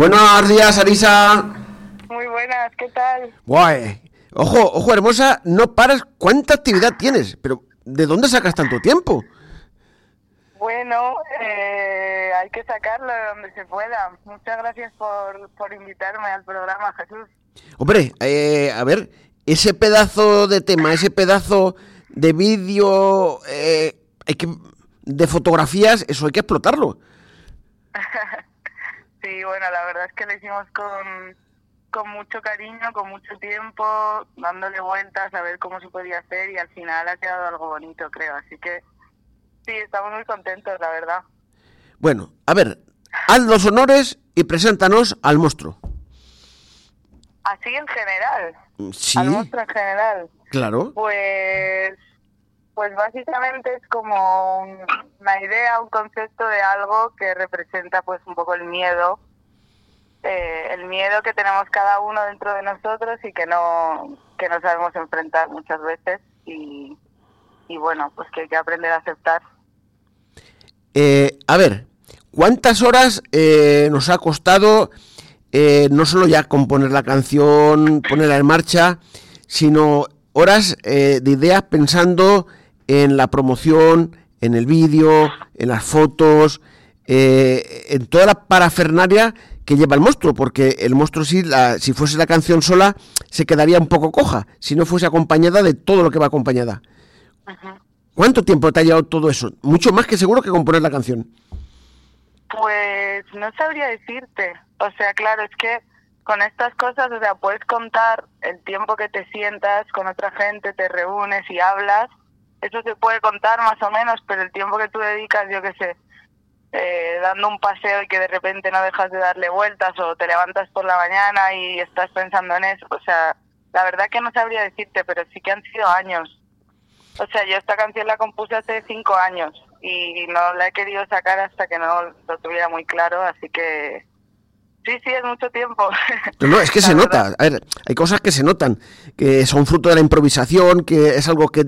Buenos días, Arisa. Muy buenas, ¿qué tal? Guay. Ojo, ojo, hermosa, no paras. ¿Cuánta actividad tienes? Pero, ¿de dónde sacas tanto tiempo? Bueno, eh, hay que sacarlo de donde se pueda. Muchas gracias por, por invitarme al programa, Jesús. Hombre, eh, a ver, ese pedazo de tema, ese pedazo de vídeo, eh, hay que, de fotografías, eso hay que explotarlo. sí, bueno, la verdad es que lo hicimos con, con mucho cariño, con mucho tiempo, dándole vueltas a ver cómo se podía hacer y al final ha quedado algo bonito, creo. Así que sí, estamos muy contentos, la verdad. Bueno, a ver, haz los honores y preséntanos al monstruo. Así en general. Sí. Al monstruo en general. Claro. Pues, pues básicamente es como un- una idea, un concepto de algo que representa pues un poco el miedo, eh, el miedo que tenemos cada uno dentro de nosotros y que no, que no sabemos enfrentar muchas veces y, y bueno, pues que hay que aprender a aceptar. Eh, a ver, ¿cuántas horas eh, nos ha costado eh, no solo ya componer la canción, ponerla en marcha, sino horas eh, de ideas pensando en la promoción, en el vídeo, en las fotos, eh, en toda la parafernalia que lleva el monstruo, porque el monstruo si, la, si fuese la canción sola se quedaría un poco coja, si no fuese acompañada de todo lo que va acompañada. ¿Cuánto tiempo te ha llevado todo eso? Mucho más que seguro que componer la canción. Pues no sabría decirte. O sea, claro, es que con estas cosas, o sea, puedes contar el tiempo que te sientas con otra gente, te reúnes y hablas. Eso se puede contar más o menos, pero el tiempo que tú dedicas, yo qué sé, eh, dando un paseo y que de repente no dejas de darle vueltas o te levantas por la mañana y estás pensando en eso. O sea, la verdad que no sabría decirte, pero sí que han sido años. O sea, yo esta canción la compuse hace cinco años y no la he querido sacar hasta que no lo tuviera muy claro, así que sí, sí, es mucho tiempo. No, no, es que La se verdad. nota. A ver, hay cosas que se notan, que son fruto de la improvisación, que es algo que,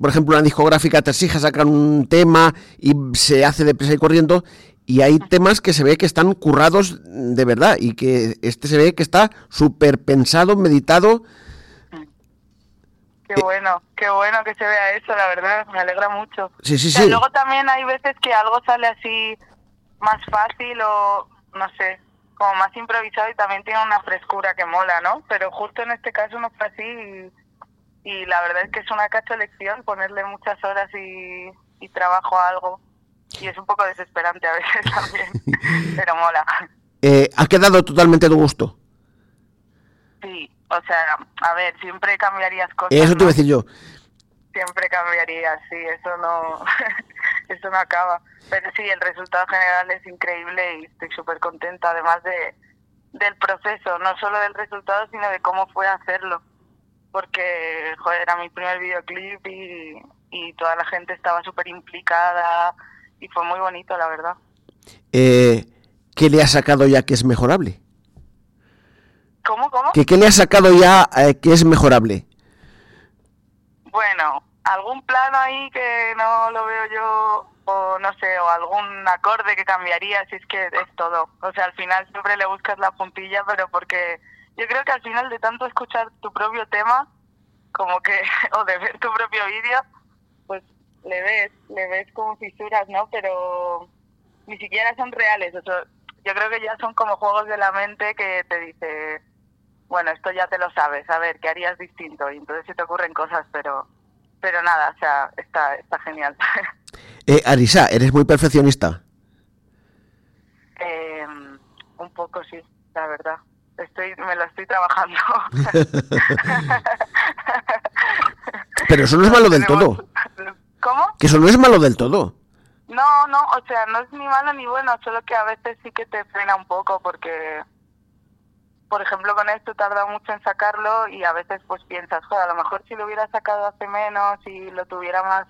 por ejemplo, una discográfica te exige sacar un tema y se hace deprisa y corriendo. Y hay temas que se ve que están currados de verdad y que este se ve que está súper pensado, meditado. Qué bueno, qué bueno que se vea eso, la verdad, me alegra mucho. Sí, sí, O sea, sí. luego también hay veces que algo sale así más fácil o, no sé, como más improvisado y también tiene una frescura que mola, ¿no? Pero justo en este caso no fue así y, y la verdad es que es una cacho lección ponerle muchas horas y, y trabajo a algo. Y es un poco desesperante a veces también, pero mola. Eh, ha quedado totalmente a tu gusto. Sí, o sea, a ver, siempre cambiarías cosas. Eso te iba decir yo. siempre cambiaría, sí, eso no, eso no acaba. Pero sí, el resultado general es increíble y estoy súper contenta, además de del proceso, no solo del resultado, sino de cómo fue hacerlo. Porque, joder, era mi primer videoclip y, y toda la gente estaba súper implicada y fue muy bonito, la verdad. Eh, ¿Qué le ha sacado ya que es mejorable? ¿Cómo, cómo? ¿Qué, qué le ha sacado ya eh, que es mejorable? Bueno, algún plano ahí que no lo veo yo, o no sé, o algún acorde que cambiaría, si es que es todo. O sea, al final siempre le buscas la puntilla, pero porque yo creo que al final de tanto escuchar tu propio tema, como que, o de ver tu propio vídeo, pues le ves, le ves como fisuras, ¿no? Pero ni siquiera son reales. O sea, yo creo que ya son como juegos de la mente que te dice, bueno, esto ya te lo sabes, a ver, ¿qué harías distinto? Y entonces se te ocurren cosas, pero pero nada, o sea, está, está genial. Eh, Arisa, eres muy perfeccionista. Eh, un poco sí, la verdad. Estoy, me lo estoy trabajando. Pero eso no es malo del todo. ¿Cómo? Que eso no es malo del todo. No, no, o sea, no es ni malo ni bueno, solo que a veces sí que te frena un poco porque, por ejemplo, con esto tarda mucho en sacarlo y a veces pues piensas, joder, a lo mejor si lo hubiera sacado hace menos y lo tuviera más,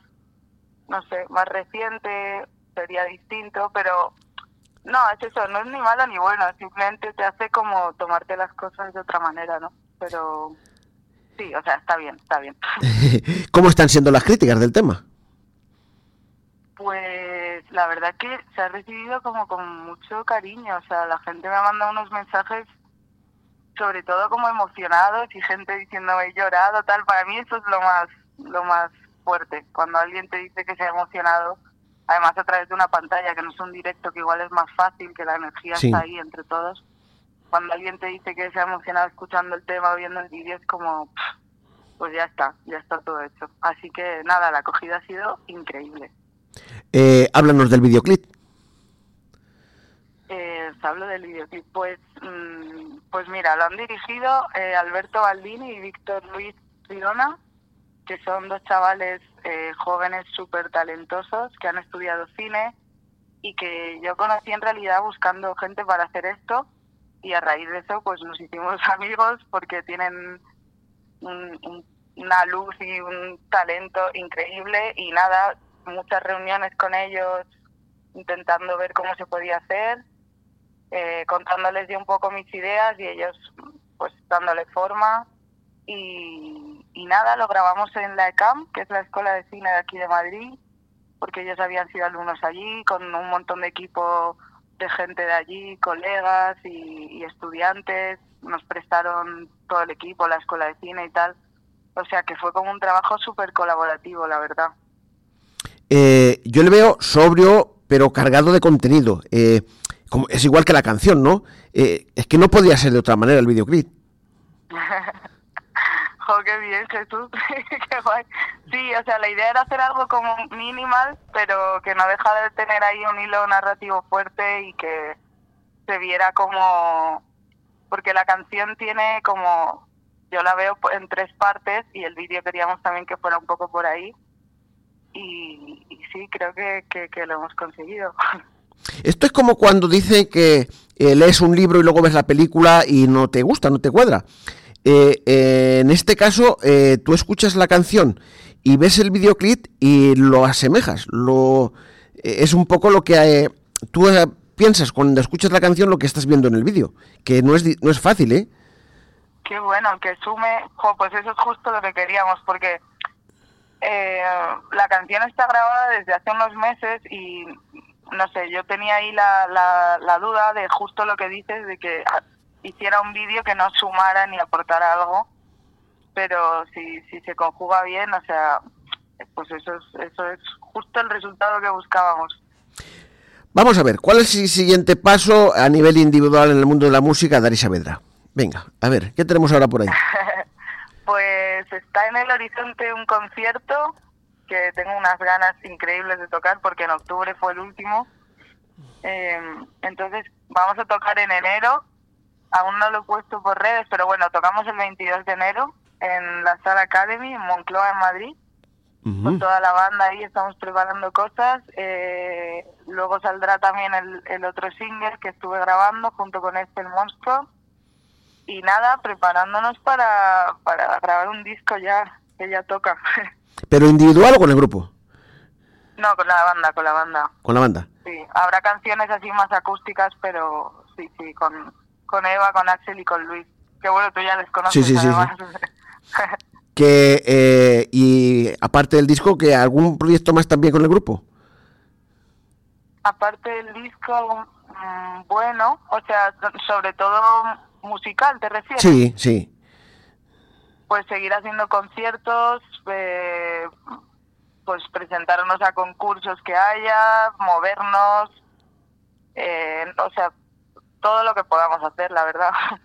no sé, más reciente, sería distinto, pero no, es eso, no es ni malo ni bueno, simplemente te hace como tomarte las cosas de otra manera, ¿no? Pero sí, o sea, está bien, está bien. ¿Cómo están siendo las críticas del tema? Pues la verdad que se ha recibido como con mucho cariño, o sea, la gente me ha mandado unos mensajes sobre todo como emocionados y gente diciéndome he llorado, tal, para mí eso es lo más lo más fuerte, cuando alguien te dice que se ha emocionado, además a través de una pantalla, que no es un directo, que igual es más fácil, que la energía está ahí entre todos, cuando alguien te dice que se ha emocionado escuchando el tema o viendo el vídeo, es como, pues ya está, ya está todo hecho. Así que nada, la acogida ha sido increíble. Eh, háblanos del videoclip. Eh, hablo del videoclip. Pues, mm, pues mira, lo han dirigido eh, Alberto Baldini y Víctor Luis Tirona, que son dos chavales eh, jóvenes súper talentosos que han estudiado cine y que yo conocí en realidad buscando gente para hacer esto y a raíz de eso pues nos hicimos amigos porque tienen una luz y un talento increíble y nada, muchas reuniones con ellos intentando ver cómo se podía hacer, eh, contándoles de un poco mis ideas y ellos pues dándole forma y, y nada, lo grabamos en la ECAM, que es la Escuela de Cine de aquí de Madrid, porque ellos habían sido alumnos allí, con un montón de equipo de gente de allí, colegas y, estudiantes, nos prestaron todo el equipo, la escuela de cine y tal. O sea que fue como un trabajo súper colaborativo, la verdad. Eh, yo le veo sobrio, pero cargado de contenido. Eh, como, es igual que la canción, ¿no? Eh, es que no podía ser de otra manera el videoclip. ¡Jo, qué bien, Jesús! ¡Qué guay! Sí, o sea, la idea era hacer algo como minimal, pero que no deja de tener ahí un hilo narrativo fuerte y que se viera como... Porque la canción tiene como... Yo la veo en tres partes y el vídeo queríamos también que fuera un poco por ahí. Y, sí, creo que, que, lo hemos conseguido. Esto es como cuando dice que eh, lees un libro y luego ves la película y no te gusta, no te cuadra. Eh, eh, en este caso, eh, tú escuchas la canción y ves el videoclip y lo asemejas. Lo, es un poco lo que tú piensas cuando escuchas la canción, lo que estás viendo en el vídeo, que no es, no es fácil, ¿eh? Qué bueno, que sume, pues eso es justo lo que queríamos, porque la canción está grabada desde hace unos meses y no sé, yo tenía ahí la, la, la duda de justo lo que dices, de que hiciera un vídeo que no sumara ni aportara algo, pero si, si se conjuga bien, o sea, pues eso es, eso es justo el resultado que buscábamos. Vamos a ver, ¿cuál es el siguiente paso a nivel individual en el mundo de la música de Saavedra? Venga, a ver, ¿qué tenemos ahora por ahí? pues está en el horizonte un concierto que tengo unas ganas increíbles de tocar porque en octubre fue el último. Eh, entonces vamos a tocar en enero aún no lo he puesto por redes, pero bueno, tocamos el 22 de enero en la Sala Academy, en Moncloa, en Madrid. Con toda la banda ahí estamos preparando cosas. Eh, luego saldrá también el, otro single que estuve grabando junto con este, el monstruo. Y nada, preparándonos para, para grabar un disco ya, que ya toca. ¿Pero individual o con el grupo? No, con la banda, con la banda. ¿Con la banda? Sí, habrá canciones así más acústicas, pero sí, sí, con, con Eva, con Axel y con Luis. Que bueno, tú ya les conoces. Sí, sí, sí, que, eh, y aparte del disco, que ¿algún proyecto más también con el grupo? Aparte del disco, mm, bueno, o sea, sobre todo musical, ¿te refieres? Sí, sí. Pues seguir haciendo conciertos, eh, pues presentarnos a concursos que haya, movernos, eh, o sea, todo lo que podamos hacer, la verdad.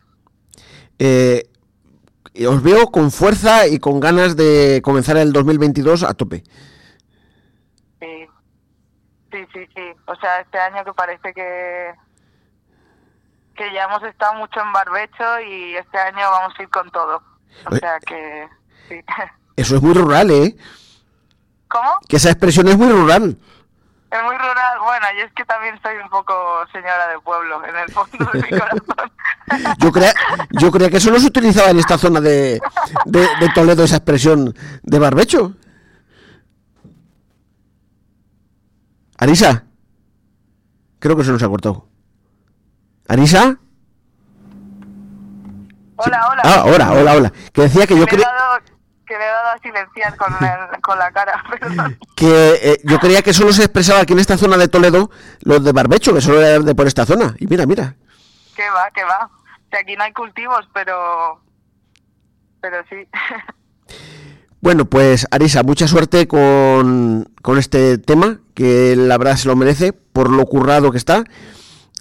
Eh, os veo con fuerza y con ganas de comenzar el 2022 a tope. Sí, sí, sí, sí. O sea, este año que parece que que ya hemos estado mucho en barbecho y este año vamos a ir con todo. O sea que sí. Eso es muy rural, ¿eh? ¿Cómo? Que esa expresión es muy rural. Es muy rural. Bueno, y es que también soy un poco señora de pueblo, en el fondo de mi corazón. Yo creía, yo creía que eso no se utilizaba en esta zona de, de, Toledo, esa expresión de barbecho. Arisa. Creo que se nos ha cortado. ¿Arisa? Hola, hola. Ah, hola, hola, hola. Que decía que yo creía... que le he dado a silenciar con, el- con la cara, perdón. Que eh, yo creía que solo se expresaba aquí en esta zona de Toledo los de barbecho, que solo era de por esta zona. Y mira, mira. Que va, que va. Sea, aquí no hay cultivos, pero... Pero sí. Bueno, pues Arisa, mucha suerte con, con este tema, que la verdad se lo merece por lo currado que está.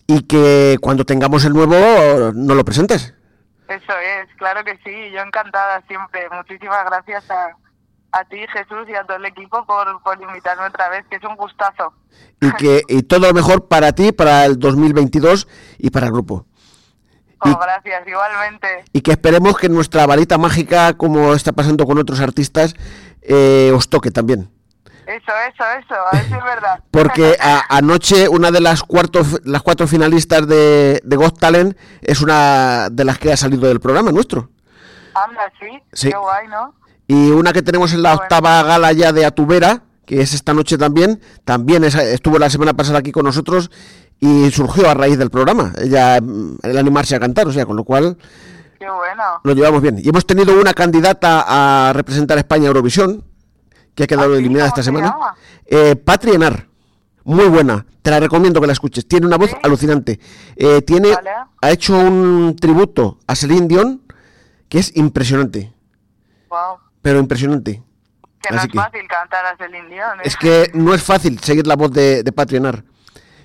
Y que cuando tengamos el nuevo, no lo presentes. Eso es, claro que sí. Yo encantada siempre. Muchísimas gracias a, a ti, Jesús, y a todo el equipo por, por invitarme otra vez, que es un gustazo. Y que y todo lo mejor para ti, para el 2022 y para el grupo. Oh, Y- gracias, igualmente. y que esperemos que nuestra varita mágica, como está pasando con otros artistas, eh, os toque también. Eso, eso, eso. A ver si es verdad. Porque a- anoche una de las, cuartos, las cuatro finalistas de, de Got Talent es una de las que ha salido del programa nuestro. Anda, sí. Sí. Qué guay, ¿no? Y una que tenemos en la Bueno. octava gala ya de Atubera, que es esta noche también, también es- estuvo la semana pasada aquí con nosotros y surgió a raíz del programa. Ella, el animarse a cantar, o sea, con lo cual Qué bueno. lo llevamos bien. Y hemos tenido una candidata a representar a España a Eurovisión, que ha quedado eliminada ¿Cómo esta se semana. Eh, Enar. Muy buena, te la recomiendo que la escuches. Tiene una voz ¿Sí? alucinante. Eh, tiene, Vale. ha hecho un tributo a Celine Dion que es impresionante, Wow. pero impresionante. Que no es que- fácil cantar a Celine Dion. ¿eh? Es que no es fácil seguir la voz de, de Enar.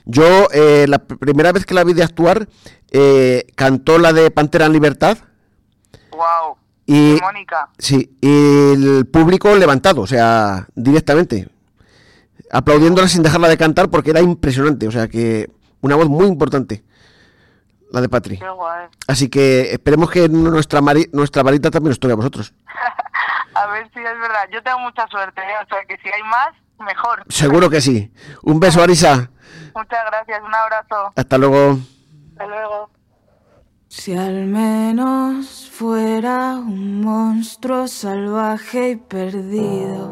Yo, eh, la pr- primera vez que la vi de actuar, eh, cantó la de Pantera en Libertad. Wow. Y, Mónica. Sí, y el público levantado, o sea, directamente. Aplaudiéndola sin dejarla de cantar porque era impresionante, o sea que una voz muy importante, la de Patri. Qué guay. Así que esperemos que nuestra, mari- nuestra varita también os toque a vosotros. A ver si es verdad. Yo tengo mucha suerte, ¿eh? O sea, que si hay más, mejor. Seguro que sí. Un beso, Arisa. Muchas gracias. Un abrazo. Hasta luego. Hasta luego. Si al menos fuera un monstruo salvaje y perdido.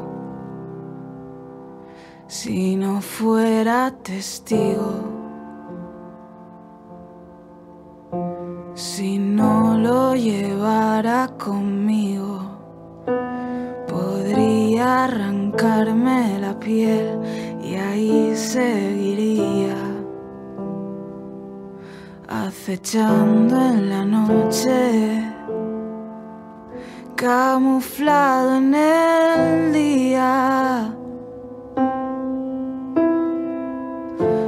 Si no fuera testigo. Si no lo llevara conmigo. Podría arrancarme la piel y ahí seguiría acechando en la noche, camuflado en el día.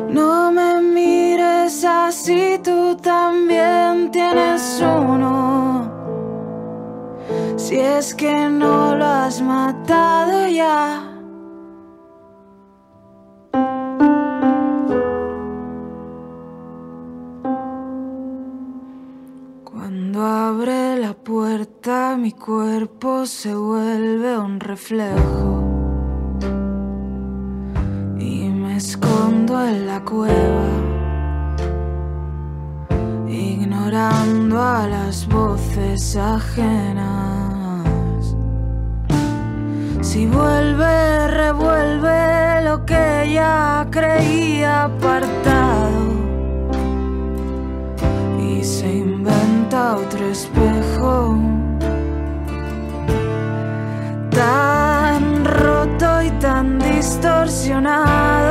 No me mires así, tú también tienes uno. Si es que no lo has matado ya. Se vuelve un reflejo. Y me escondo en la cueva ignorando a las voces ajenas. Si vuelve, revuelve lo que ya creía apartado. Y se inventa otro espejo distorsionado.